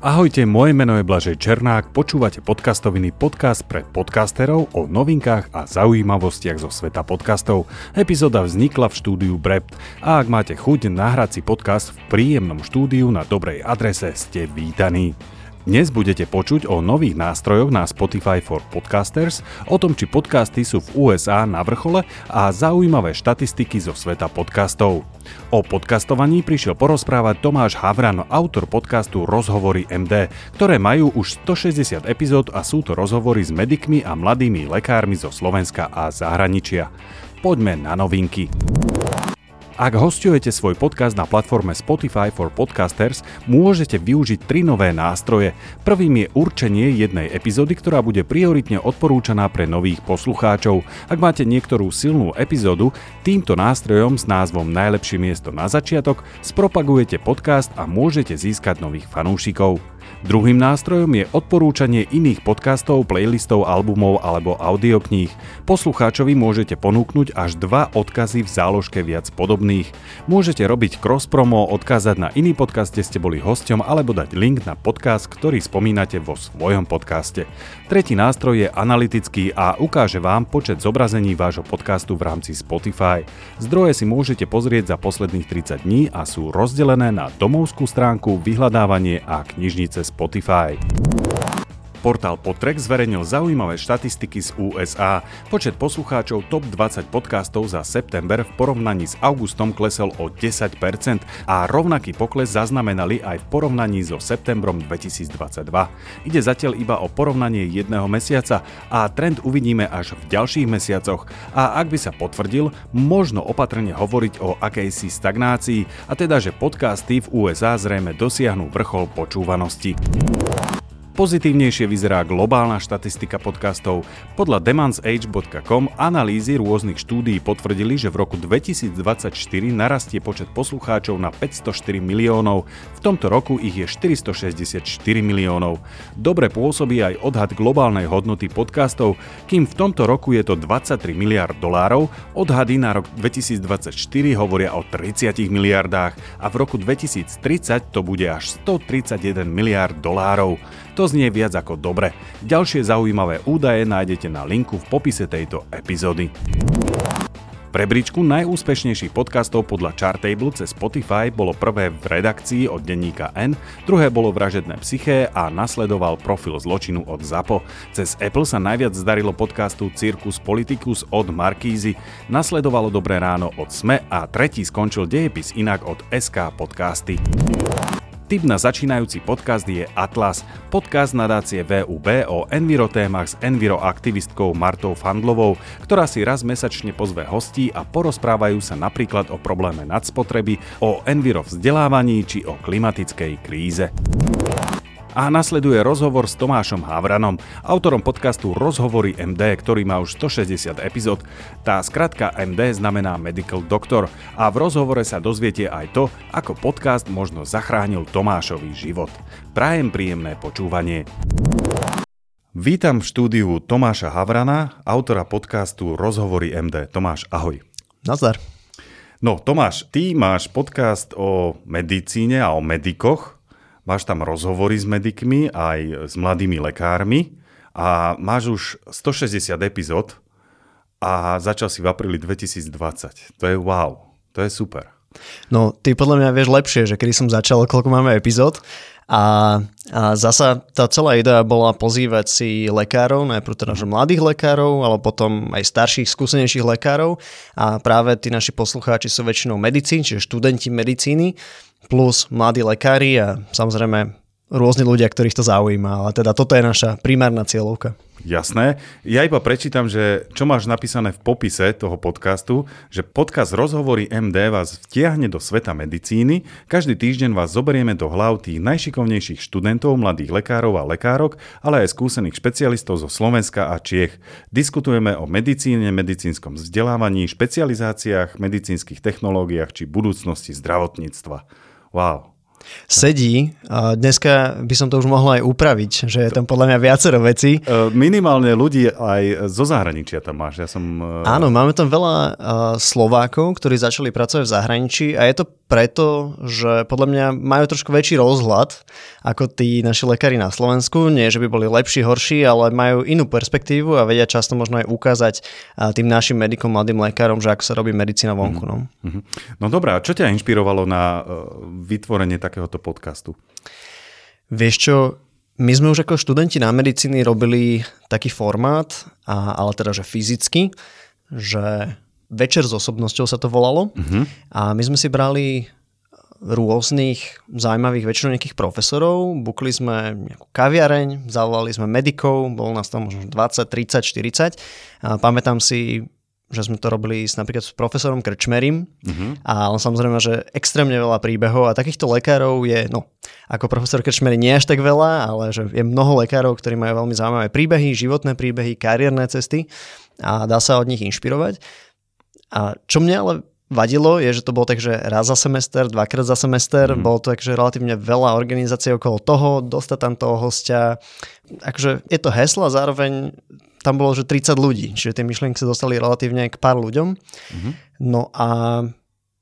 Ahojte, moje meno je Blažej Černák, počúvate podcastoviny podcast pre podcasterov o novinkách a zaujímavostiach zo sveta podcastov. Epizóda vznikla v štúdiu Brept a ak máte chuť nahrať si podcast v príjemnom štúdiu na dobrej adrese, ste vítaní. Dnes budete počuť o nových nástrojoch na Spotify for Podcasters, o tom, či podcasty sú v USA na vrchole a zaujímavé štatistiky zo sveta podcastov. O podcastovaní prišiel porozprávať Tomáš Havran, autor podcastu Rozhovory MD, ktoré majú už 160 epizód a sú to rozhovory s medikmi a mladými lekármi zo Slovenska a zahraničia. Poďme na novinky. Ak hostujete svoj podcast na platforme Spotify for Podcasters, môžete využiť tri nové nástroje. Prvým je určenie jednej epizódy, ktorá bude prioritne odporúčaná pre nových poslucháčov. Ak máte niektorú silnú epizódu, týmto nástrojom s názvom Najlepšie miesto na začiatok spropagujete podcast a môžete získať nových fanúšikov. Druhým nástrojom je odporúčanie iných podcastov, playlistov, albumov alebo audiokníh. Poslucháčovi môžete ponúknuť až dva odkazy v záložke viac podobných. Môžete robiť cross-promo, odkázať na iný podcast, kde ste boli hosťom alebo dať link na podcast, ktorý spomínate vo svojom podcaste. Tretí nástroj je analytický a ukáže vám počet zobrazení vášho podcastu v rámci Spotify. Zdroje si môžete pozrieť za posledných 30 dní a sú rozdelené na domovskú stránku, vyhľadávanie a knižnice Spotify. Portál Podtrack zverejnil zaujímavé štatistiky z USA. Počet poslucháčov top 20 podcastov za september v porovnaní s augustom klesol o 10% a rovnaký pokles zaznamenali aj v porovnaní so septembrom 2022. Ide zatiaľ iba o porovnanie jedného mesiaca a trend uvidíme až v ďalších mesiacoch a ak by sa potvrdil, možno opatrne hovoriť o akejsi stagnácii a teda, že podcasty v USA zrejme dosiahnu vrchol počúvanosti. Pozitívnejšie vyzerá globálna štatistika podcastov. Podľa demansage.com analýzy rôznych štúdií potvrdili, že v roku 2024 narastie počet poslucháčov na 504 miliónov, v tomto roku ich je 464 miliónov. Dobre pôsobí aj odhad globálnej hodnoty podcastov, kým v tomto roku je to 23 miliard dolárov, odhady na rok 2024 hovoria o 30 miliardách a v roku 2030 to bude až 131 miliard dolárov. To znie viac ako dobre. Ďalšie zaujímavé údaje nájdete na linku v popise tejto epizódy. Prebričku najúspešnejších podcastov podľa Chartable cez Spotify bolo prvé v redakcii od denníka N, druhé bolo Vražedné psyché a nasledoval profil zločinu od ZAPO. Cez Apple sa najviac zdarilo podcastu Circus Politicus od Markízy, nasledovalo Dobré ráno od SME a tretí skončil dejepis inak od SK Podcasty. Tip na začínajúci podcast je Atlas, podcast nadácie VUB o envirotémach s enviroaktivistkou Martou Fandlovou, ktorá si raz mesačne pozve hostí a porozprávajú sa napríklad o probléme nadspotreby, o enviro vzdelávaní či o klimatickej kríze. A nasleduje rozhovor s Tomášom Havranom, autorom podcastu Rozhovory MD, ktorý má už 160 epizód. Tá skratka MD znamená Medical Doctor a v rozhovore sa dozviete aj to, ako podcast možno zachránil Tomášový život. Prajem príjemné počúvanie. Vítam v štúdiu Tomáša Havrana, autora podcastu Rozhovory MD. Tomáš, ahoj. Nazdar. No, Tomáš, ty máš podcast o medicíne a o medikoch, máš tam rozhovory s medikmi aj s mladými lekármi a máš už 160 epizód a začal si v apríli 2020. To je wow, to je super. No, ty podľa mňa vieš lepšie, že kedy som začal, koľko máme epizód. A, a zasa tá celá idea bola pozývať si lekárov, najprv teda mladých lekárov, ale potom aj starších, skúsenejších lekárov. A práve tí naši poslucháči sú väčšinou medicín, čiže študenti medicíny plus mladí lekári a samozrejme rôzni ľudia, ktorých to zaujíma. Ale teda toto je naša primárna cieľovka. Jasné. Ja iba prečítam, že čo máš napísané v popise toho podcastu, že podcast Rozhovory MD vás vtiahne do sveta medicíny. Každý týždeň vás zoberieme do hlav tých najšikovnejších študentov, mladých lekárov a lekárok, ale aj skúsených špecialistov zo Slovenska a Čiech. Diskutujeme o medicíne, medicínskom vzdelávaní, špecializáciách, medicínskych technológiách či budúcnosti zdravotníctva. Wow. Sedí. Dneska by som to už mohol aj upraviť, že je tam podľa mňa viacero vecí. E, minimálne ľudí aj zo zahraničia tam máš. Ja som... E, Áno, máme tam veľa uh, Slovákov, ktorí začali pracovať v zahraničí a je to preto, že podľa mňa majú trošku väčší rozhľad ako tí naši lekári na Slovensku. Nie, že by boli lepší, horší, ale majú inú perspektívu a vedia často možno aj ukázať tým našim medikom, mladým lekárom, že ako sa robí medicína vonku. No, mm-hmm. no dobré, a čo ťa inšpirovalo na vytvorenie takéhoto podcastu? Vieš čo, my sme už ako študenti na medicíny robili taký formát, a, ale teda že fyzicky, že večer s osobnosťou sa to volalo uh-huh. a my sme si brali rôznych zaujímavých väčšinou nejakých profesorov, bukli sme nejakú kaviareň, zavolali sme medikov, bolo nás tam možno 20, 30, 40 a pamätám si že sme to robili s, napríklad s profesorom Krčmerim uh-huh. a on samozrejme, že extrémne veľa príbehov a takýchto lekárov je, no, ako profesor Krčmery nie až tak veľa, ale že je mnoho lekárov, ktorí majú veľmi zaujímavé príbehy, životné príbehy, kariérne cesty a dá sa od nich inšpirovať. A čo mne ale vadilo, je, že to bolo tak, že raz za semester, dvakrát za semester, mm. bolo to takže relatívne veľa organizácií okolo toho, dostať tam toho hostia. Akože je to heslo a zároveň tam bolo, že 30 ľudí, čiže tie myšlienky sa dostali relatívne k pár ľuďom. Mm-hmm. No a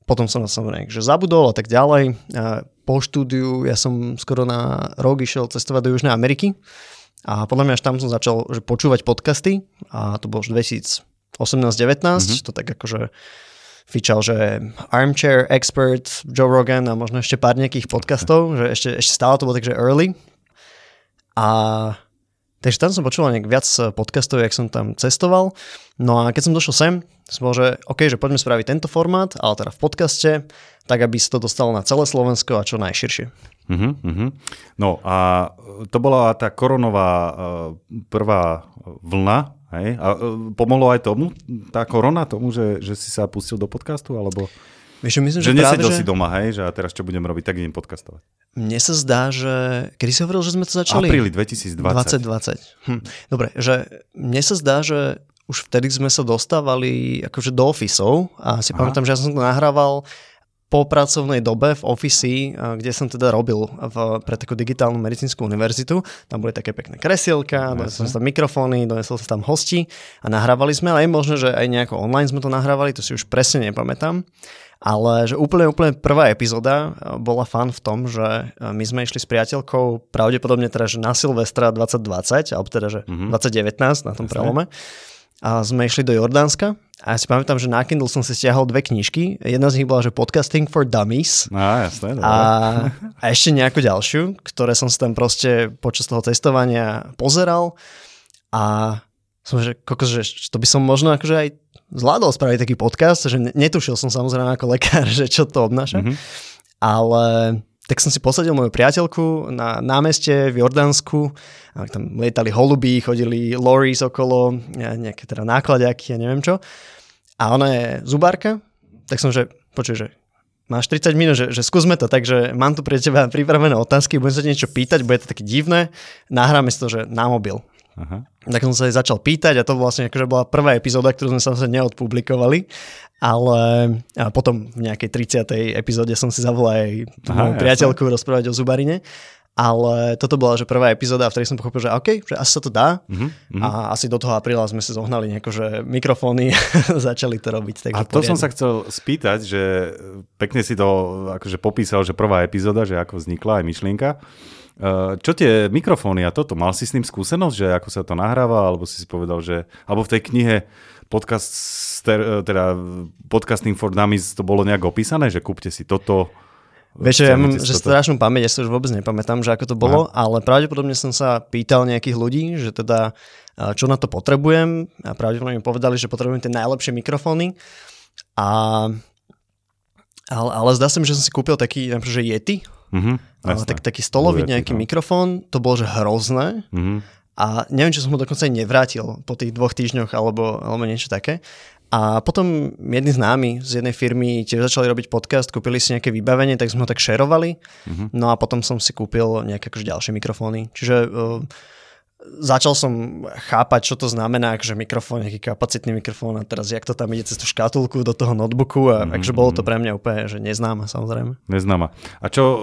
potom som na samozrejme, že zabudol a tak ďalej. A po štúdiu ja som skoro na rok išiel cestovať do Južnej Ameriky a podľa mňa až tam som začal že počúvať podcasty a to bolo už 2018-19, mm-hmm. to tak akože fičal, že Armchair Expert, Joe Rogan a možno ešte pár nejakých podcastov, že ešte, ešte stále to bolo takže early. A Takže tam som počúval nejak viac eh, podcastov, jak som tam cestoval. No a keď som došiel sem, som bol, že OK, že poďme spraviť tento formát, ale teda v podcaste, tak aby sa to dostalo na celé Slovensko a čo najširšie. Uh-huh, uh-huh. No a to bola tá koronová uh, prvá vlna, hej? A uh, pomohlo aj tomu, tá korona, tomu, že, že si sa pustil do podcastu, alebo... Vieš, myslím, že, že nesedel že... si doma, hej, že a teraz čo budem robiť, tak idem podcastovať. Mne sa zdá, že... Kedy si hovoril, že sme to začali? Apríli 2020. 2020. Hm. Dobre, že mne sa zdá, že už vtedy sme sa dostávali akože do ofisov a si Aha. pamätám, že ja som to nahrával po pracovnej dobe v ofisi, kde som teda robil v, pre takú digitálnu medicínsku univerzitu. Tam boli také pekné kresielka, donesol som tam mikrofóny, donesol som tam hosti a nahrávali sme, ale je možné, že aj nejako online sme to nahrávali, to si už presne nepamätám. Ale že úplne, úplne prvá epizóda eh, bola fan v tom, že eh, my sme išli s priateľkou pravdepodobne teda, že na Silvestra 2020, alebo teda, že mm-hmm. 2019 na tom Jasne. prelome. A sme išli do Jordánska a ja si pamätám, že na Kindle som si stiahol dve knižky. Jedna z nich bola, že Podcasting for Dummies. No, jasné, a, a ešte nejakú ďalšiu, ktoré som si tam proste počas toho cestovania pozeral. A som, že, kokos, že to by som možno akože aj zvládol spraviť taký podcast, že netušil som samozrejme ako lekár, že čo to obnáša, mm-hmm. ale tak som si posadil moju priateľku na námeste v Jordánsku, a tam lietali holuby, chodili lories okolo, nejaké teda nákladiaky, ja neviem čo. A ona je zubárka, tak som, že počuj, že máš 30 minút, že, že skúsme to, takže mám tu pre teba pripravené otázky, budem sa niečo pýtať, bude to také divné, nahráme si to, že na mobil. Aha. Tak som sa aj začal pýtať a to vlastne akože bola prvá epizóda, ktorú sme sa neodpublikovali, ale a potom v nejakej 30. epizóde som si zavolal aj moju priateľku jasne. rozprávať o zubarine. Ale toto bola že prvá epizóda, v ktorej som pochopil, že OK, že asi sa to dá. Uh-huh, A asi do toho apríla sme si zohnali nejako, že mikrofóny začali to robiť. Takže a to poriadne. som sa chcel spýtať, že pekne si to akože popísal, že prvá epizóda, že ako vznikla aj myšlienka. Eh, čo tie mikrofóny a toto, mal si s tým skúsenosť, že ako sa to nahráva, alebo si si povedal, že, alebo v tej knihe podcast, eh, teda Podcasting for Dummies to bolo nejak opísané, že kúpte si toto, Vieš, ja mám že strašnú pamäť, ja sa už vôbec nepamätám, že ako to bolo, Aha. ale pravdepodobne som sa pýtal nejakých ľudí, že teda eh, čo na to potrebujem a pravdepodobne mi povedali, že potrebujem tie najlepšie mikrofóny. A ale, ale zdá sa mi, že som si kúpil taký, že Yeti, Mm-hmm, ale tak, taký stolový nejaký no. mikrofón, to bolo že hrozné. Mm-hmm. A neviem, či som ho dokonca aj nevrátil po tých dvoch týždňoch alebo, alebo niečo také. A potom jedni známi z jednej firmy tiež začali robiť podcast, kúpili si nejaké vybavenie, tak sme ho tak šerovali. Mm-hmm. No a potom som si kúpil nejaké akože ďalšie mikrofóny. Čiže uh, začal som chápať, čo to znamená, že mikrofón, nejaký kapacitný mikrofón a teraz jak to tam ide cez tú škatulku do toho notebooku a mm-hmm. takže bolo to pre mňa úplne, že neznáma samozrejme. Neznáma. A čo e,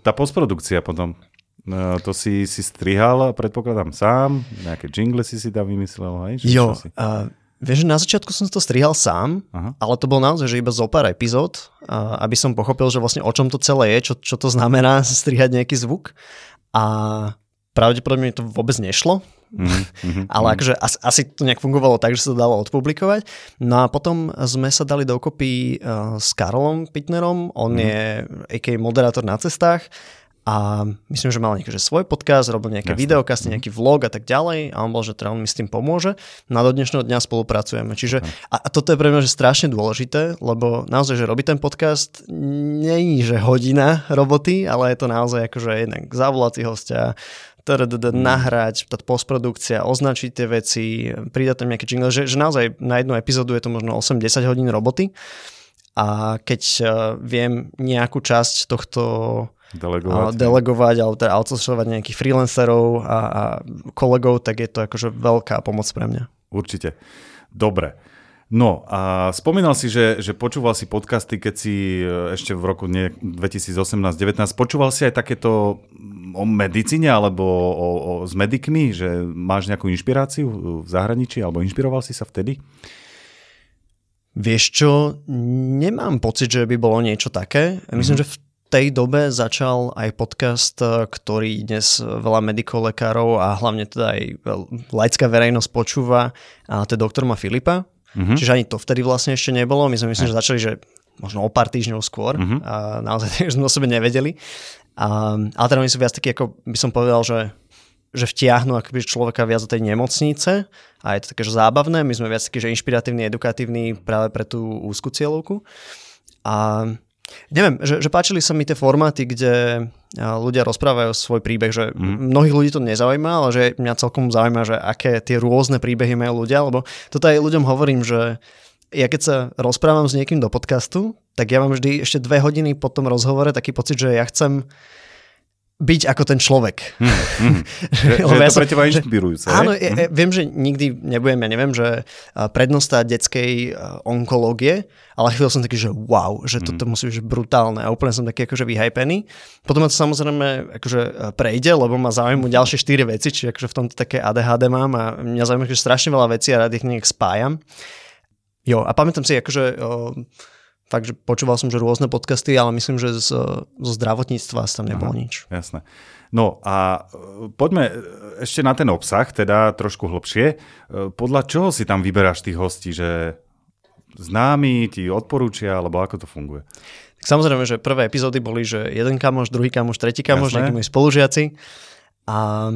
tá postprodukcia potom? No, to si, si strihal, predpokladám, sám? Nejaké jingle si si tam vymyslel? Hej? jo, uh, vieš, na začiatku som to strihal sám, Aha. ale to bol naozaj, že iba zo pár epizód, uh, aby som pochopil, že vlastne o čom to celé je, čo, čo to znamená strihať nejaký zvuk. A pravdepodobne to vôbec nešlo, mm-hmm, ale mm. akože asi, asi to nejak fungovalo tak, že sa to dalo odpublikovať. No a potom sme sa dali dokopy uh, s Karolom Pitnerom, on mm. je AK moderátor na cestách a myslím, že mal nejaký že svoj podcast, robil nejaké Jasne. videokasty, mhm. nejaký vlog a tak ďalej a on bol, že teda on mi s tým pomôže. No a do dnešného dňa spolupracujeme. Čiže a, a toto je pre mňa že strašne dôležité, lebo naozaj, že robiť ten podcast je že hodina roboty, ale je to naozaj akože jednak zavolať si hostia, mhm. nahrať, postprodukcia, označiť tie veci, pridať tam nejaké jingle, že, že naozaj na jednu epizódu je to možno 8-10 hodín roboty a keď uh, viem nejakú časť tohto delegovať, delegovať alebo teda outsourcovať nejakých freelancerov a, a kolegov, tak je to akože veľká pomoc pre mňa. Určite. Dobre. No a spomínal si, že, že počúval si podcasty, keď si e, ešte v roku 2018-19, počúval si aj takéto o medicíne alebo o, o, s medikmi, že máš nejakú inšpiráciu v zahraničí alebo inšpiroval si sa vtedy? Vieš čo, nemám pocit, že by bolo niečo také. Myslím, mm-hmm. že v tej dobe začal aj podcast, e, ktorý dnes veľa medikov-lekárov a hlavne teda aj laická verejnosť počúva, a to je doktor Ma Filipa. Mm-hmm. Čiže ani to vtedy vlastne ešte nebolo. My sme myslím, že začali, že možno o pár týždňov skôr mm-hmm. a naozaj sme o sebe nevedeli. A, ale teda my sú viac taký, ako by som povedal, že že vtiahnu akoby človeka viac do tej nemocnice a je to také, že zábavné. My sme viac taký, že inšpiratívny, edukatívny práve pre tú úzku cieľovku. A Neviem, že, že páčili sa mi tie formáty, kde ľudia rozprávajú svoj príbeh, že mm. mnohých ľudí to nezaujíma, ale že mňa celkom zaujíma, že aké tie rôzne príbehy majú ľudia, lebo toto aj ľuďom hovorím, že ja keď sa rozprávam s niekým do podcastu, tak ja mám vždy ešte dve hodiny po tom rozhovore taký pocit, že ja chcem byť ako ten človek. Hmm, hmm. že, že je to pre teba inšpirujúce. Áno, ja, ja, viem, že nikdy nebudem, ja neviem, že prednosta detskej onkológie, ale chvíľu som taký, že wow, že toto hmm. musí byť brutálne a úplne som taký akože vyhypený. Potom ma to samozrejme akože prejde, lebo ma zaujímajú ďalšie štyri veci, čiže akože v tomto také ADHD mám a mňa zaujíma že strašne veľa vecí a rád ich nejak spájam. Jo, a pamätám si akože fakt, že počúval som že rôzne podcasty, ale myslím, že z, zo zdravotníctva tam nebolo Aha, nič. Jasné. No a e, poďme ešte na ten obsah, teda trošku hlbšie. E, podľa čoho si tam vyberáš tých hostí, že známi ti odporúčia, alebo ako to funguje? Tak samozrejme, že prvé epizódy boli, že jeden kamoš, druhý kamoš, tretí kamoš, nejakí moji spolužiaci. A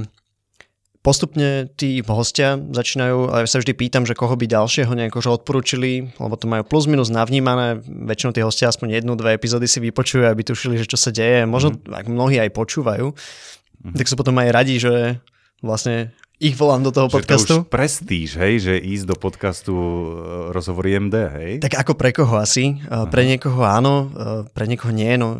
postupne tí hostia začínajú, ale ja sa vždy pýtam, že koho by ďalšieho nejako odporúčili, lebo to majú plus minus navnímané, väčšinou tí hostia aspoň jednu, dve epizódy si vypočujú, aby tušili, že čo sa deje, možno mm. ak mnohí aj počúvajú, mm. tak sú potom aj radi, že vlastne ich volám do toho že podcastu. To už prestíž, hej, že ísť do podcastu e, rozhovor MD, hej? Tak ako pre koho asi? E, Aha. Pre niekoho áno, e, pre niekoho nie, no...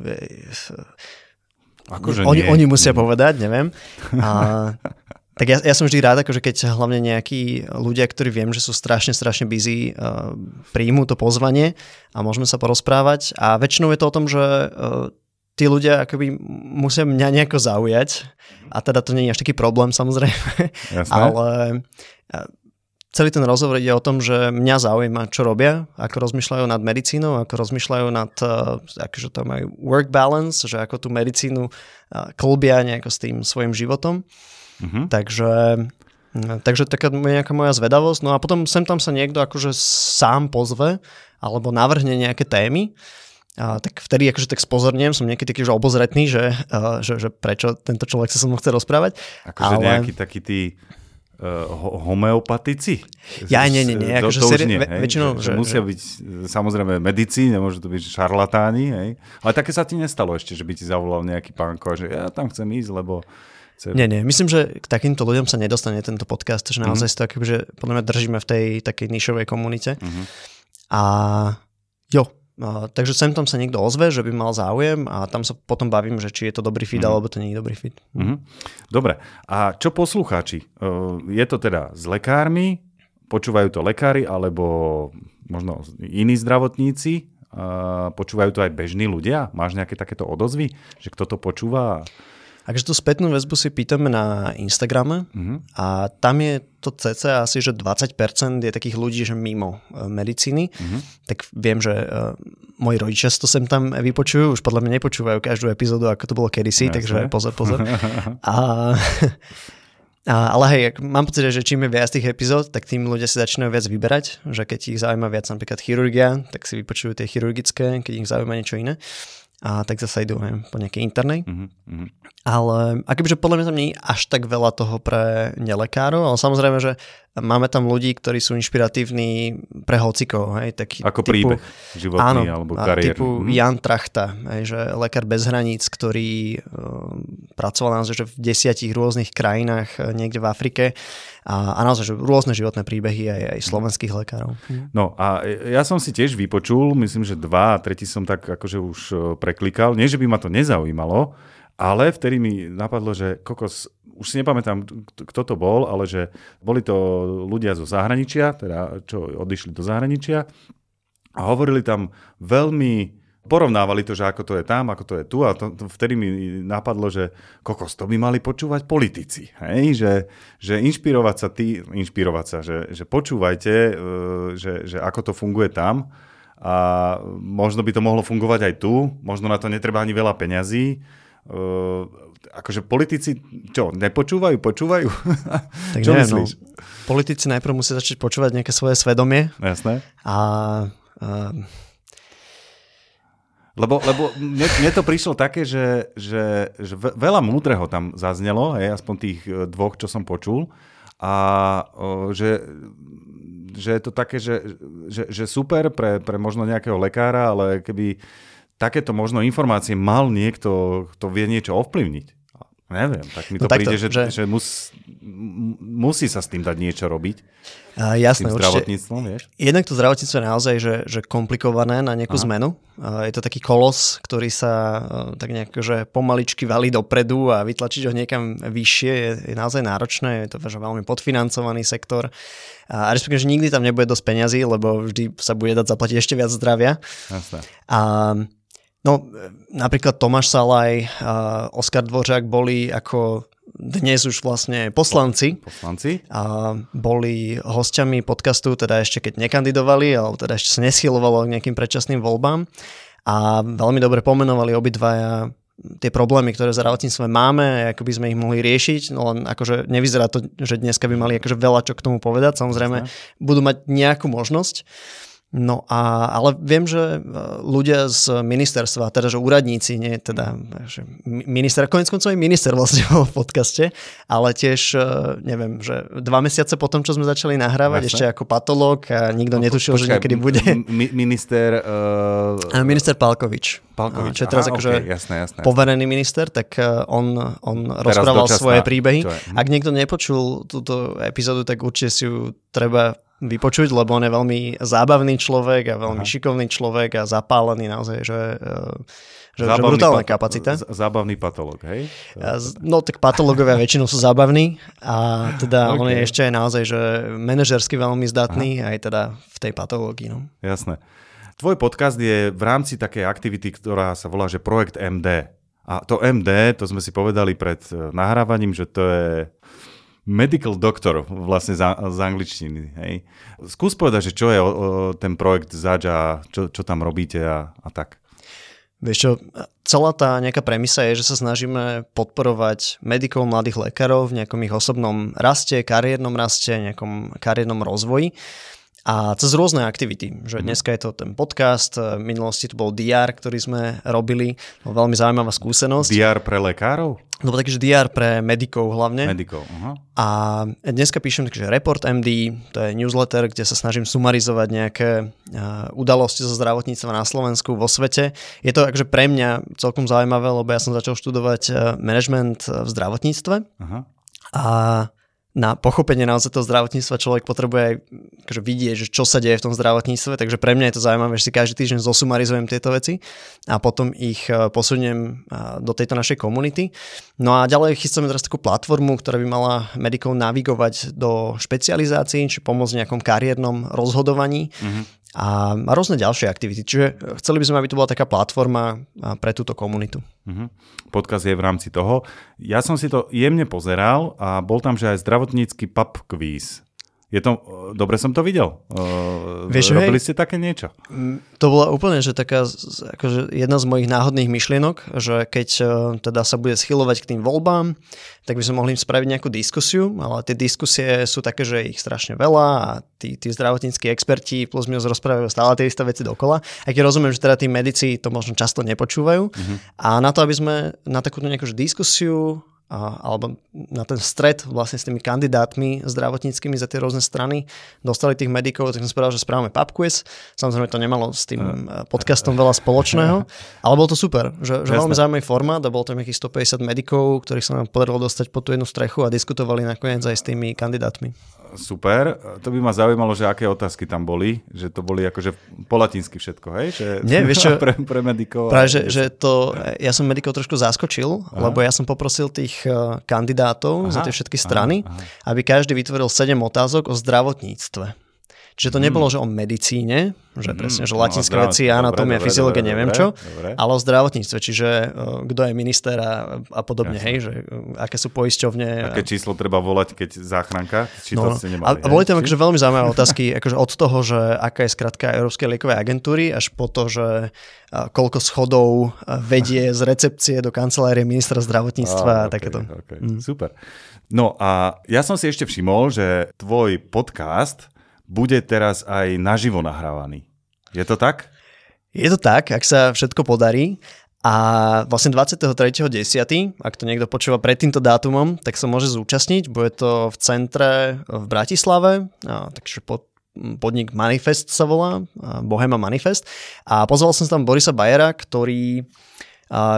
Akože oni, nie. oni musia povedať, neviem. A Tak ja, ja som vždy rád, akože keď hlavne nejakí ľudia, ktorí viem, že sú strašne, strašne busy, uh, príjmu to pozvanie a môžeme sa porozprávať. A väčšinou je to o tom, že uh, tí ľudia akoby musia mňa nejako zaujať. A teda to nie je až taký problém samozrejme. Jasné. Ale uh, celý ten rozhovor ide o tom, že mňa zaujíma, čo robia, ako rozmýšľajú nad medicínou, ako rozmýšľajú nad, akože to majú work balance, že ako tú medicínu klbia nejako s tým svojim životom. Mm-hmm. Takže Takže taká nejaká moja zvedavosť. No a potom sem tam sa niekto akože sám pozve alebo navrhne nejaké témy. A tak vtedy akože tak spozorniem, som niekedy taký že obozretný, že, že, že prečo tento človek sa so mnou chce rozprávať. Akože ale... nejaký taký tí uh, homeopatici? Ja nie, nie, nie. Akože to, to nie, hej? väčšinou, že, že, musia že... byť samozrejme medici, nemôžu to byť šarlatáni, hej? ale také sa ti nestalo ešte, že by ti zavolal nejaký pánko, že ja tam chcem ísť, lebo chce. Nie, nie, myslím, že k takýmto ľuďom sa nedostane tento podcast, že naozaj mm-hmm. to akože, podľa mňa držíme v tej takej nišovej komunite. Mm-hmm. A jo, Uh, takže sem tam sa niekto ozve, že by mal záujem a tam sa potom bavím, že či je to dobrý fit, mm. alebo to nie je dobrý fit. Mm-hmm. Dobre, a čo poslucháči? Je to teda s lekármi, počúvajú to lekári, alebo možno iní zdravotníci, počúvajú to aj bežní ľudia? Máš nejaké takéto odozvy, že kto to počúva? Takže tú spätnú väzbu si pýtame na Instagrame uh-huh. a tam je to cca asi, že 20% je takých ľudí, že mimo uh, medicíny. Uh-huh. Tak viem, že uh, moji rodičia to sem tam vypočujú, už podľa mňa nepočúvajú každú epizódu, ako to bolo kedysi, Jasne. takže pozor, pozor. a, a, ale hej, mám pocit, že čím je viac tých epizód, tak tým ľudia si začínajú viac vyberať, že keď ich zaujíma viac napríklad chirurgia, tak si vypočujú tie chirurgické, keď ich zaujíma niečo iné a tak zase idú neviem, po nejakej internej. Uh-huh, Ale a kebyže podľa mňa tam nie je až tak veľa toho pre nelekárov, ale samozrejme, že máme tam ľudí, ktorí sú inšpiratívni pre hocikov. Hej, taký Ako typu, príbeh životný áno, alebo kariér. typu uh-huh. Jan Trachta, hej, že lekár bez hraníc, ktorý uh, pracoval naozaj že v desiatich rôznych krajinách uh, niekde v Afrike a, a naozaj, že rôzne životné príbehy aj, aj slovenských lekárov. No a ja som si tiež vypočul, myslím, že dva a tretí som tak akože už e, preklikal. Nie, že by ma to nezaujímalo, ale vtedy mi napadlo, že kokos, už si nepamätám, kto to bol, ale že boli to ľudia zo zahraničia, teda čo odišli do zahraničia a hovorili tam veľmi porovnávali to, že ako to je tam, ako to je tu a to, to vtedy mi napadlo, že kokos, to by mali počúvať politici, hej? Že, že inšpirovať sa tí, inšpirovať sa, že, že počúvajte, e, že, že ako to funguje tam a možno by to mohlo fungovať aj tu, možno na to netreba ani veľa peňazí, Uh, akože politici, čo, nepočúvajú, počúvajú? Tak čo neviem, no, politici najprv musia začať počúvať nejaké svoje svedomie. Jasné. A uh, lebo, lebo mne, mne to prišlo také, že, že, že veľa múdreho tam zaznelo, hej, aspoň tých e, dvoch, čo som počul. A o, že, že je to také, že, že, že super pre, pre možno nejakého lekára, ale keby takéto možno informácie mal niekto, kto vie niečo ovplyvniť. Neviem, tak mi to no príde, že, že... že mus, musí sa s tým dať niečo robiť. Uh, jasné, s tým zdravotníctvom, vieš? Jednak to zdravotníctvo je naozaj že, že komplikované na nejakú Aha. zmenu. Uh, je to taký kolos, ktorý sa uh, tak nejak že pomaličky valí dopredu a vytlačiť ho niekam vyššie je, je naozaj náročné. Je to že veľmi podfinancovaný sektor. A respektíve, že nikdy tam nebude dosť peňazí, lebo vždy sa bude dať zaplatiť ešte viac zdravia. Jasné. A No, napríklad Tomáš Salaj Oskar Dvořák boli ako dnes už vlastne poslanci. Poslanci. A boli hostiami podcastu, teda ešte keď nekandidovali, alebo teda ešte sa neschylovalo k nejakým predčasným voľbám. A veľmi dobre pomenovali obidvaja tie problémy, ktoré v zdravotníctve máme ako by sme ich mohli riešiť, no len akože nevyzerá to, že dneska by mali akože veľa čo k tomu povedať, samozrejme budú mať nejakú možnosť. No a, ale viem, že e, ľudia z ministerstva, teda že úradníci, nie teda že minister, konec koncov aj minister vlastne v podcaste, ale tiež, e, neviem, že dva mesiace potom, čo sme začali nahrávať, Jasne. ešte ako patológ a nikto no, netušil, počkaj, že niekedy bude. Mi, minister... Uh... Minister Palkovič. Palkovič. Čo je teraz Aha, akože okay, jasné, jasné. poverený minister, tak on, on rozprával dočasná, svoje príbehy. Ak niekto nepočul túto epizódu, tak určite si ju treba vypočuť, lebo on je veľmi zábavný človek a veľmi Aha. šikovný človek a zapálený naozaj, že, e, že, že brutálna pat- kapacita. Zábavný patolog, hej? No tak patologovia väčšinou sú zábavní a teda okay. on je ešte aj naozaj, že manažersky veľmi zdatný Aha. aj teda v tej patológii. No. Jasné. Tvoj podcast je v rámci takej aktivity, ktorá sa volá, že projekt MD. A to MD, to sme si povedali pred e, nahrávaním, že to je medical doctor vlastne z, z angličtiny. Hej. Skús povedať, že čo je o, o, ten projekt zač a čo, čo tam robíte a, a tak. Vieš čo, celá tá nejaká premisa je, že sa snažíme podporovať medikov, mladých lekárov v nejakom ich osobnom raste, kariérnom raste, nejakom kariérnom rozvoji a cez rôzne aktivity. Že mhm. dneska je to ten podcast, v minulosti to bol DR, ktorý sme robili, bol veľmi zaujímavá skúsenosť. DR pre lekárov? To bol taký, že DR pre medikov hlavne. Medikov, uh-huh. A dneska píšem takže Report MD, to je newsletter, kde sa snažím sumarizovať nejaké uh, udalosti zo zdravotníctva na Slovensku, vo svete. Je to akože pre mňa celkom zaujímavé, lebo ja som začal študovať uh, management v zdravotníctve. Uh-huh. A na pochopenie naozaj toho zdravotníctva človek potrebuje aj akože vidieť, že čo sa deje v tom zdravotníctve, takže pre mňa je to zaujímavé, že si každý týždeň zosumarizujem tieto veci a potom ich e, posuniem e, do tejto našej komunity. No a ďalej chystáme teraz takú platformu, ktorá by mala medikov navigovať do špecializácií, či pomôcť v nejakom kariérnom rozhodovaní. Mm-hmm a, rôzne ďalšie aktivity. Čiže chceli by sme, aby to bola taká platforma pre túto komunitu. Uh-huh. Podcast je v rámci toho. Ja som si to jemne pozeral a bol tam, že aj zdravotnícky pub quiz. Je to, dobre som to videl. Vieš, Robili hej, ste také niečo? Mm, to bola úplne, že taká akože jedna z mojich náhodných myšlienok, že keď e, teda sa bude schylovať k tým voľbám, tak by sme mohli spraviť nejakú diskusiu, ale tie diskusie sú také, že ich strašne veľa a tí, tí zdravotníckí experti plus minus rozprávajú stále tie isté veci dokola. Aj keď rozumiem, že teda tí medici to možno často nepočúvajú. Uh-huh. A na to, aby sme na takúto nejakú diskusiu alebo na ten stred vlastne s tými kandidátmi zdravotníckými za tie rôzne strany. Dostali tých medikov, tak som spravil, že správame pub quiz. Samozrejme to nemalo s tým uh, podcastom veľa spoločného, ale bolo to super, že, že veľmi zaujímavý formát a bolo tam nejakých 150 medikov, ktorých sa nám podarilo dostať pod tú jednu strechu a diskutovali nakoniec aj s tými kandidátmi super. To by ma zaujímalo, že aké otázky tam boli, že to boli akože po latinsky všetko, hej? Že Nie, vieš čo, pre, pre medikov. Práve, že, že to, ja som medikov trošku zaskočil, aha. lebo ja som poprosil tých eh, kandidátov aha, za tie všetky strany, aha, aha. aby každý vytvoril 7 otázok o zdravotníctve. Čiže to hmm. nebolo, že o medicíne, že mm, presne, že latinské no, veci, anatómia, fyziológia, neviem dobre, čo, dobre. ale o zdravotníctve, čiže uh, kto je minister a, a podobne, Jasne. hej, že uh, aké sú poisťovne. Aké a... číslo treba volať, keď záchranka? Či no, to nemali, a, boli tam akože veľmi zaujímavé otázky, akože od toho, že aká je skratka Európskej liekovej agentúry, až po to, že uh, koľko schodov vedie z recepcie do kancelárie ministra zdravotníctva a, a takéto. Okay, mm. Super. No a ja som si ešte všimol, že tvoj podcast bude teraz aj naživo nahrávaný. Je to tak? Je to tak, ak sa všetko podarí. A vlastne 23.10., ak to niekto počúva pred týmto dátumom, tak sa môže zúčastniť. Bude to v centre v Bratislave, a, takže pod, podnik Manifest sa volá, Bohema Manifest. A pozval som tam Borisa Bajera, ktorý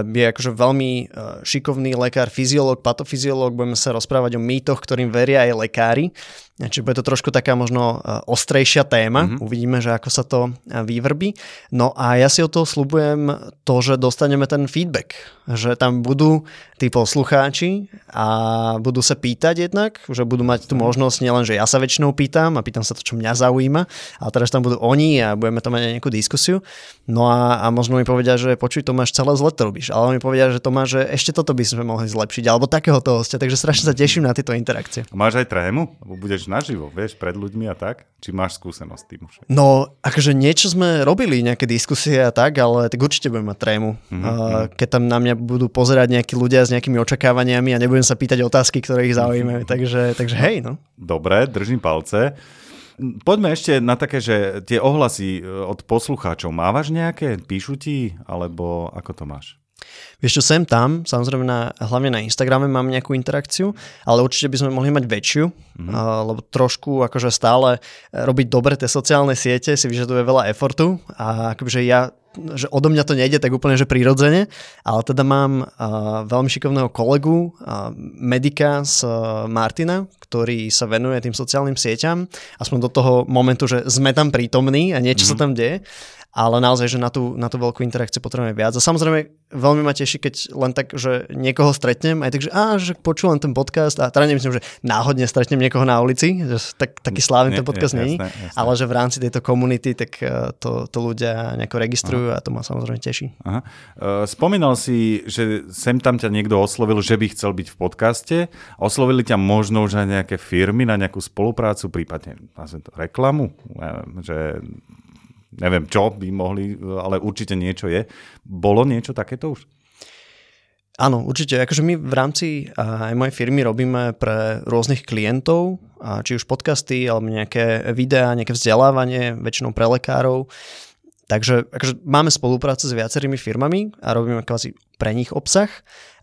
je akože veľmi e, šikovný lekár, fyziológ, patofyziológ. Budeme sa rozprávať o mýtoch, ktorým veria aj lekári. Čiže bude to trošku taká možno e, ostrejšia téma. Mm-hmm. Uvidíme, že ako sa to e, vyvrbí. No a ja si o to slubujem to, že dostaneme ten feedback. Že tam budú tí poslucháči a budú sa pýtať jednak, že budú mať tú možnosť nielen, že ja sa väčšinou pýtam a pýtam sa to, čo mňa zaujíma, ale teraz tam budú oni a budeme tam mať nejakú diskusiu. No a, a možno mi povedia, že počuj, to máš celé zle to robíš. Ale mi povedia, že to má, že ešte toto by sme mohli zlepšiť, alebo takéhoto hostia, takže strašne sa teším na tieto interakcie. A máš aj trému? Budeš budeš naživo, vieš, pred ľuďmi a tak? Či máš skúsenosť tým už? No, akože niečo sme robili, nejaké diskusie a tak, ale tak určite budem mať trému. Mm-hmm. Keď tam na mňa budú pozerať nejakí ľudia s nejakými očakávaniami a nebudem sa pýtať otázky, ktoré ich zaujímajú. Mm-hmm. Takže, takže hej, no. Dobre, držím palce. Poďme ešte na také, že tie ohlasy e, od poslucháčov. Mávaš nejaké? Píšu ti? Alebo ako to máš? Vieš čo, sem tam, samozrejme na, hlavne na Instagrame mám nejakú interakciu, ale určite by sme mohli mať väčšiu, mm-hmm. uh, lebo trošku akože stále robiť dobre tie sociálne siete si vyžaduje veľa efortu a akože ja že odo mňa to nejde tak úplne, že prirodzene, ale teda mám uh, veľmi šikovného kolegu, uh, medika z uh, Martina, ktorý sa venuje tým sociálnym sieťam, aspoň do toho momentu, že sme tam prítomní a niečo mm-hmm. sa tam deje ale naozaj, že na tú, na tú veľkú interakciu potrebujeme viac. A samozrejme, veľmi ma teší, keď len tak, že niekoho stretnem, aj tak, že, á, že počúvam ten podcast a teda nemyslím, že náhodne stretnem niekoho na ulici, že tak, taký slávny ten podcast není, ale že v rámci tejto komunity, tak eh, to, to ľudia nejako registrujú Aha. a to ma samozrejme teší. Aha. Eh, spomínal si, že sem tam ťa niekto oslovil, že by chcel byť v podcaste. Oslovili ťa možno už aj nejaké firmy na nejakú spoluprácu, prípadne to reklamu, že neviem čo by mohli, ale určite niečo je. Bolo niečo takéto už? Áno, určite. Akože my v rámci aj mojej firmy robíme pre rôznych klientov, či už podcasty, alebo nejaké videá, nejaké vzdelávanie, väčšinou pre lekárov. Takže akože máme spoluprácu s viacerými firmami a robíme kvázi pre nich obsah.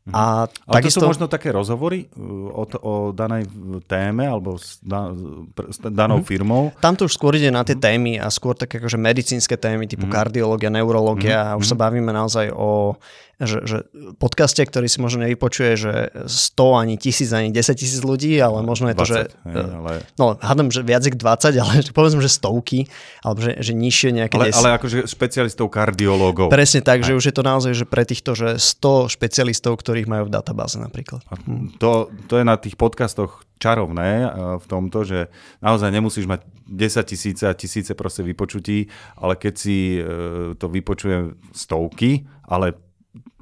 Mhm. A Ale takisto... to sú možno také rozhovory uh, o, o danej téme alebo s, da, s danou mm-hmm. firmou? Tam to už skôr ide na tie mm-hmm. témy a skôr také akože medicínske témy typu mm-hmm. kardiológia, neurológia mm-hmm. a už sa mhm. bavíme naozaj o že, že podcaste, ktorý si možno nevypočuje, že 100 ani 1000 ani 10 tisíc ľudí, ale možno je to, 20, že... hej, ale... No, hádam, že viac k 20, ale povedzme, že stovky, alebo že, že nižšie nejaké... Ale, 10. ale akože špecialistov kardiológov. Presne tak, že už je to naozaj že pre týchto, že 100 špecialistov, ktorých majú v databáze napríklad. A to, to je na tých podcastoch čarovné eh, v tomto, že naozaj nemusíš mať 10 tisíce a tisíce proste vypočutí, ale keď si eh, to vypočuje stovky, ale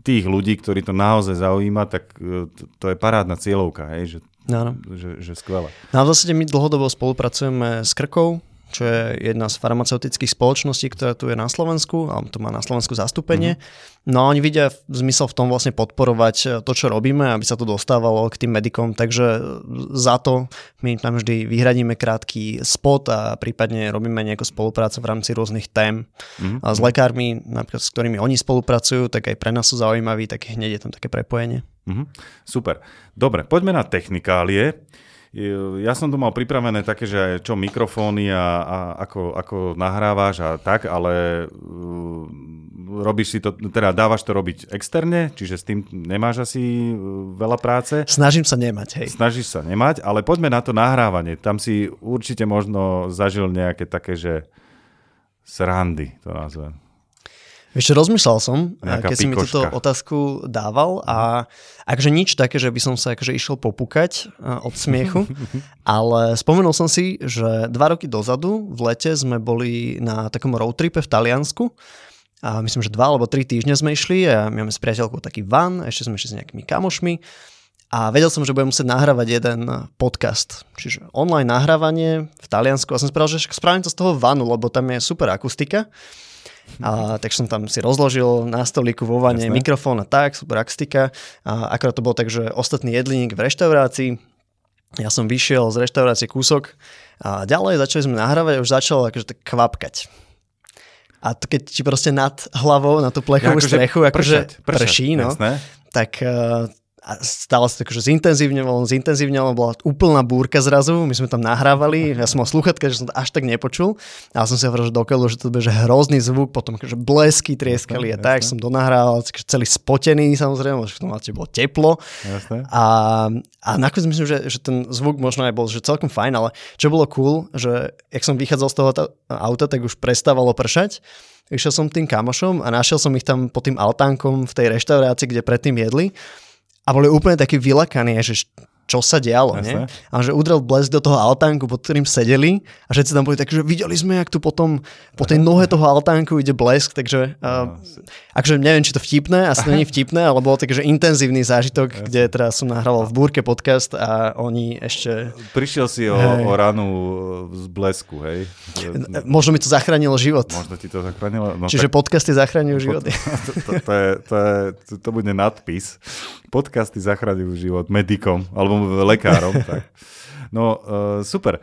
tých ľudí, ktorí to naozaj zaujíma, tak eh, to, je parádna cieľovka, hej, že, Áno. že, že skvelé. No a v zásade my dlhodobo spolupracujeme s Krkou, čo je jedna z farmaceutických spoločností, ktorá tu je na Slovensku, alebo tu má na Slovensku zastúpenie. Mm-hmm. No a oni vidia zmysel v tom vlastne podporovať to, čo robíme, aby sa to dostávalo k tým medikom, takže za to my tam vždy vyhradíme krátky spot a prípadne robíme nejakú spoluprácu v rámci rôznych tém. Mm-hmm. A s lekármi, napríklad s ktorými oni spolupracujú, tak aj pre nás sú zaujímaví, tak hneď je tam také prepojenie. Mm-hmm. Super. Dobre, poďme na technikálie. Ja som tu mal pripravené také, že čo mikrofóny a, a ako, ako nahrávaš a tak, ale uh, robíš si to, teda dávaš to robiť externe, čiže s tým nemáš asi uh, veľa práce. Snažím sa nemať, hej. Snažíš sa nemať, ale poďme na to nahrávanie. Tam si určite možno zažil nejaké také, že srandy, to nazvem. Čo, rozmýšľal som, Nejaká keď si mi pikoška. túto otázku dával a akože nič také, že by som sa akože išiel popukať a, od smiechu, ale spomenul som si, že dva roky dozadu v lete sme boli na takom roadtripe v Taliansku a myslím, že dva alebo tri týždne sme išli a my máme s priateľkou taký van, ešte sme išli s nejakými kamošmi a vedel som, že budem musieť nahrávať jeden podcast, čiže online nahrávanie v Taliansku a som povedal, že spravím to z toho vanu, lebo tam je super akustika a, tak som tam si rozložil na stolíku vo vane Jasné. mikrofón a tak, super akustika. A akorát to bolo tak, že ostatný niekde v reštaurácii. Ja som vyšiel z reštaurácie kúsok a ďalej začali sme nahrávať a už začalo akože tak kvapkať. A to keď ti proste nad hlavou na tú plechovú akože strechu akože pršať, pršať, prší, no, jasné. tak uh, a stalo sa tak, že zintenzívňovalo, zintenzívňovalo, bola úplná búrka zrazu, my sme tam nahrávali, ja som mal sluchatka, že som to až tak nepočul, ale som si hovoril, že dokeľu, že to bude že hrozný zvuk, potom akože blesky trieskali a Jasné, tak, jasné. som donahrával, takže celý spotený samozrejme, že v tom máte bolo teplo jasné. a, a nakoniec myslím, že, že ten zvuk možno aj bol že celkom fajn, ale čo bolo cool, že jak som vychádzal z toho ta- auta, tak už prestávalo pršať, išiel som tým kamošom a našiel som ich tam pod tým altánkom v tej reštaurácii, kde predtým jedli a boli úplne takí vylakaní, že čo sa dialo, nie? Jasné. A že udrel blesk do toho altánku, pod ktorým sedeli a všetci tam boli takí, že videli sme, jak tu potom po tej nohe toho altánku ide blesk, takže uh, akože neviem, či to vtipné, asi to nie vtipné, ale bolo také, že intenzívny zážitok, kde teraz som nahrával v Búrke podcast a oni ešte... Prišiel si o, Hej. o ranu z blesku, hej? Možno mi to zachránilo život. Možno ti to zachránilo. No, Čiže podcasty zachraňujú životy. To, to, to, je, to, je, to bude nadpis. Podcasty zachraňujú život medikom alebo lekárom. tak. No uh, super.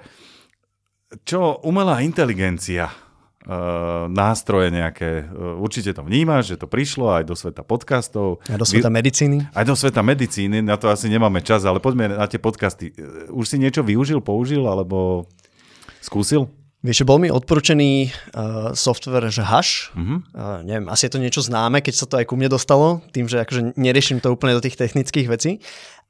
Čo umelá inteligencia, uh, nástroje nejaké, uh, určite to vnímaš, že to prišlo aj do sveta podcastov. A do sveta medicíny. Aj do sveta medicíny, na to asi nemáme čas, ale poďme na tie podcasty. Už si niečo využil, použil, alebo skúsil? Vieš, bol mi odporúčený uh, software, že Hash. Mhm. Uh, neviem, asi je to niečo známe, keď sa to aj ku mne dostalo, tým, že akože neriešim to úplne do tých technických vecí.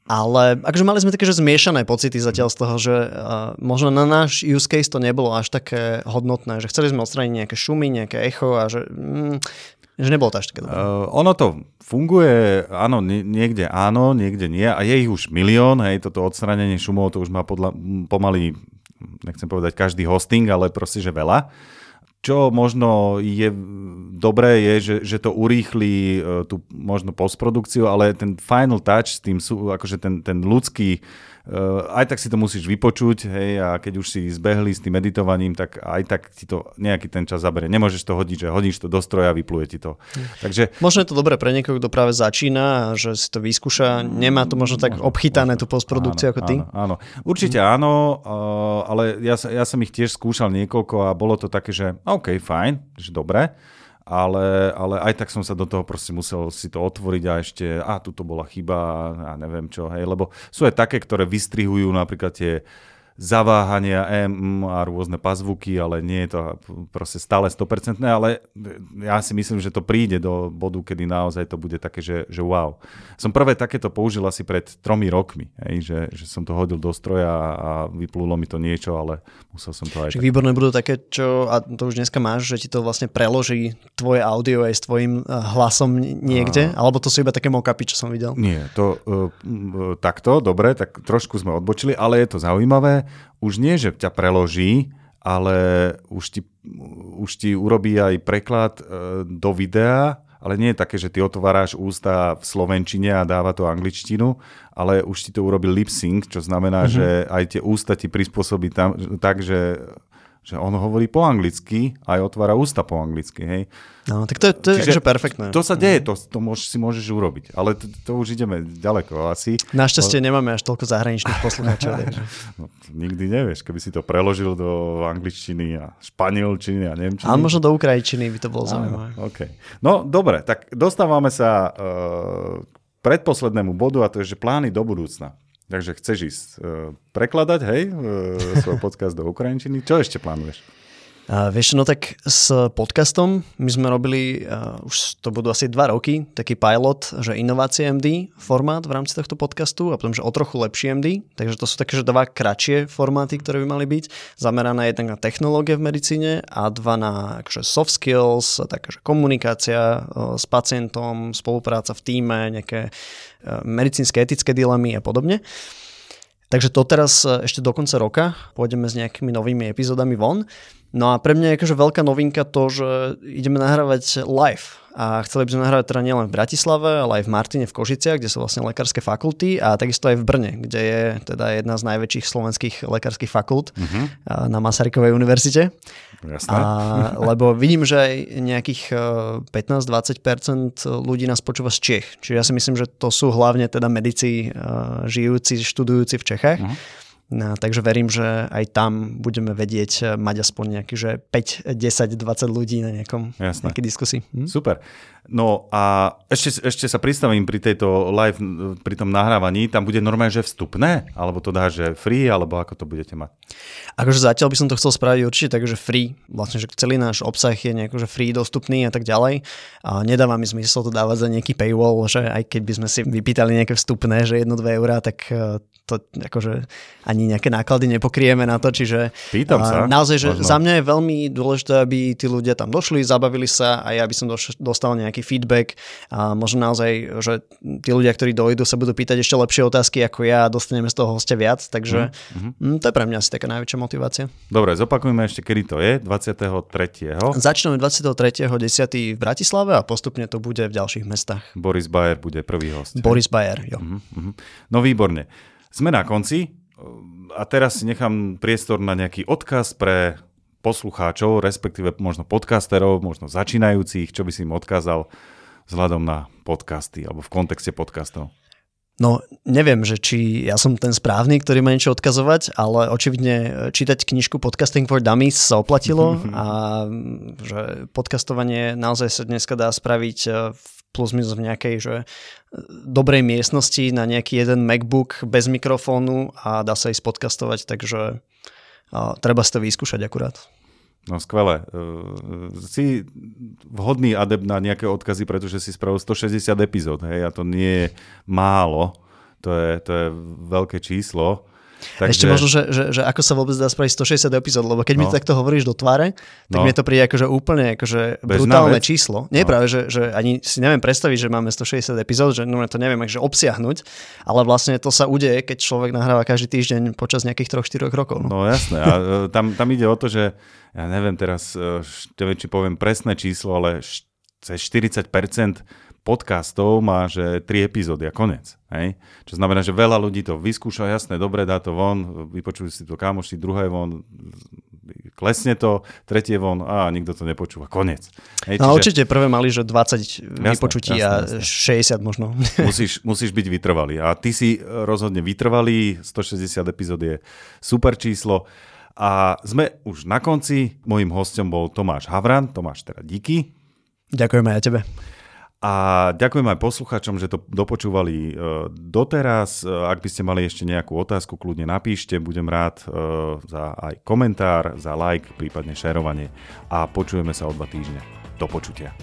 Ale akože mali sme také, že zmiešané pocity zatiaľ z toho, že uh, možno na náš use case to nebolo až také hodnotné, že chceli sme odstrániť nejaké šumy, nejaké echo a že, mm, že nebolo to až také dobré. Uh, ono to funguje, áno, nie, niekde áno, niekde nie a je ich už milión, hej, toto odstranenie šumov, to už má podľa, pomaly, nechcem povedať každý hosting, ale proste, že veľa. Čo možno je dobré, je, že, že to urýchli e, tú možno postprodukciu, ale ten final touch s tým akože ten, ten ľudský, aj tak si to musíš vypočuť, hej, a keď už si zbehli s tým editovaním, tak aj tak ti to nejaký ten čas zabere. Nemôžeš to hodiť, že hodíš to do stroja a vypluje ti to. Takže Možno je to dobré pre niekoho, kto práve začína a že si to vyskúša, nemá to možno tak obchytané tú postprodukciu ako ty. Áno, áno. Určite áno, uh, ale ja, ja som ich tiež skúšal niekoľko a bolo to také, že OK, fajn, že dobre, ale, ale aj tak som sa do toho proste musel si to otvoriť a ešte, a tu to bola chyba a neviem čo, hej, lebo sú aj také, ktoré vystrihujú napríklad tie zaváhania M a rôzne pazvuky, ale nie je to proste stále 100%, ale ja si myslím, že to príde do bodu, kedy naozaj to bude také, že, že wow. Som prvé takéto použil asi pred tromi rokmi, hej, že, že som to hodil do stroja a vyplulo mi to niečo, ale musel som to aj... Čiže výborné budú také, čo, a to už dneska máš, že ti to vlastne preloží tvoje audio aj s tvojim eh, hlasom niekde, a... alebo to sú iba také mockupy, čo som videl? Nie, to uh, takto, dobre, tak trošku sme odbočili, ale je to zaujímavé už nie, že ťa preloží, ale už ti, už ti urobí aj preklad e, do videa, ale nie je také, že ty otváraš ústa v slovenčine a dáva to angličtinu, ale už ti to urobil lip sync, čo znamená, mm-hmm. že aj tie ústa ti prispôsobí tam, tak, že že on hovorí po anglicky a aj otvára ústa po anglicky, hej. No, tak to je, to je Čiže perfektné. To sa deje, to, to môž, si môžeš urobiť, ale to, to už ideme ďaleko asi. Našťastie o... nemáme až toľko zahraničných poslucháčov. no, nikdy nevieš, keby si to preložil do angličtiny a španielčiny a nemčiny. Ale možno do ukrajčiny by to bolo zaujímavé. Okay. No dobre, tak dostávame sa uh, k predposlednému bodu a to je, že plány do budúcna. Takže chceš ísť uh, prekladať, hej, uh, svoj podcast do ukrajinčiny. Čo ešte plánuješ? Uh, vieš, no tak s podcastom my sme robili, uh, už to budú asi dva roky, taký pilot, že inovácie MD formát v rámci tohto podcastu a potom, že o trochu lepší MD. Takže to sú také, že dva kratšie formáty, ktoré by mali byť. Zamerané jednak na technológie v medicíne a dva na akože soft skills, takáže komunikácia uh, s pacientom, spolupráca v týme, nejaké uh, medicínske, etické dilemy a podobne. Takže to teraz ešte do konca roka pôjdeme s nejakými novými epizódami von. No a pre mňa je akože veľká novinka to, že ideme nahrávať live. A chceli by sme nahrávať teda nielen v Bratislave, ale aj v Martine v Košiciach, kde sú vlastne lekárske fakulty a takisto aj v Brne, kde je teda jedna z najväčších slovenských lekárskych fakult uh-huh. na Masarykovej univerzite. Jasné. A, lebo vidím, že aj nejakých 15-20% e, ľudí nás počúva z Čech. Čiže ja si myslím, že to sú hlavne teda medici e, žijúci, študujúci v Čechách. Uh-huh. No, takže verím, že aj tam budeme vedieť eh, mať aspoň nejaký, že 5, 10, 20 ľudí na nejakom, Jasné. nejakej diskusii. Hm? Super. No a ešte, ešte sa pristavím pri tejto live, pri tom nahrávaní, tam bude normálne, že vstupné? Alebo to dá, že free, alebo ako to budete mať? Akože zatiaľ by som to chcel spraviť určite takže free. Vlastne, že celý náš obsah je nejako, že free, dostupný a tak ďalej. A nedáva mi zmysel to dávať za nejaký paywall, že aj keď by sme si vypýtali nejaké vstupné, že 1-2 eurá, tak eh, to akože ani nejaké náklady nepokrieme na to, čiže Pýtam sa. naozaj, že možno. za mňa je veľmi dôležité, aby tí ľudia tam došli, zabavili sa a ja by som dostal nejaký feedback a možno naozaj, že tí ľudia, ktorí dojdu, sa budú pýtať ešte lepšie otázky ako ja a dostaneme z toho hostia viac, takže mm-hmm. to je pre mňa asi taká najväčšia motivácia. Dobre, zopakujme ešte, kedy to je, 23. Začneme 23.10. v Bratislave a postupne to bude v ďalších mestách. Boris Bayer bude prvý host. Boris Bayer, jo. Mm-hmm. No výborne. Sme na konci a teraz nechám priestor na nejaký odkaz pre poslucháčov, respektíve možno podcasterov, možno začínajúcich, čo by si im odkázal vzhľadom na podcasty alebo v kontexte podcastov. No, neviem, že či ja som ten správny, ktorý má niečo odkazovať, ale očividne čítať knižku Podcasting for Dummies sa oplatilo a že podcastovanie naozaj sa dneska dá spraviť v plus minus v nejakej že e, dobrej miestnosti na nejaký jeden MacBook bez mikrofónu a dá sa ísť podcastovať, takže a treba si to vyskúšať akurát. No skvelé. E, si vhodný adept na nejaké odkazy, pretože si spravil 160 epizód, hej, a to nie je málo, to je, to je veľké číslo. Takže... Ešte možno, že, že, že ako sa vôbec dá spraviť 160 epizód, lebo keď no. mi takto hovoríš do tváre, tak no. mi to príde akože úplne akože brutálne vec. číslo. Nie no. práve, že, že ani si neviem predstaviť, že máme 160 epizód, že no, to neviem akože obsiahnuť, ale vlastne to sa udeje, keď človek nahráva každý týždeň počas nejakých 3-4 rokov. No, no jasné. A e, tam, tam ide o to, že ja neviem teraz, e, neviem, či poviem presné číslo, ale cez 40% podcastov má, že tri epizódy a konec. Hej? Čo znamená, že veľa ľudí to vyskúša, jasné, dobre, dá to von, vypočujú si to kamoši, druhé von, klesne to, tretie von a nikto to nepočúva, konec. Hej, no čiže... určite prvé mali, že 20 jasné, vypočutí jasné, a jasné. 60 možno. Musíš, musíš byť vytrvalý a ty si rozhodne vytrvalý, 160 epizód je super číslo. A sme už na konci. Mojím hostom bol Tomáš Havran. Tomáš, teda díky. Ďakujeme aj tebe. A ďakujem aj poslucháčom, že to dopočúvali e, doteraz. E, ak by ste mali ešte nejakú otázku, kľudne napíšte. Budem rád e, za aj komentár, za like, prípadne šerovanie. A počujeme sa o dva týždne. Do počutia.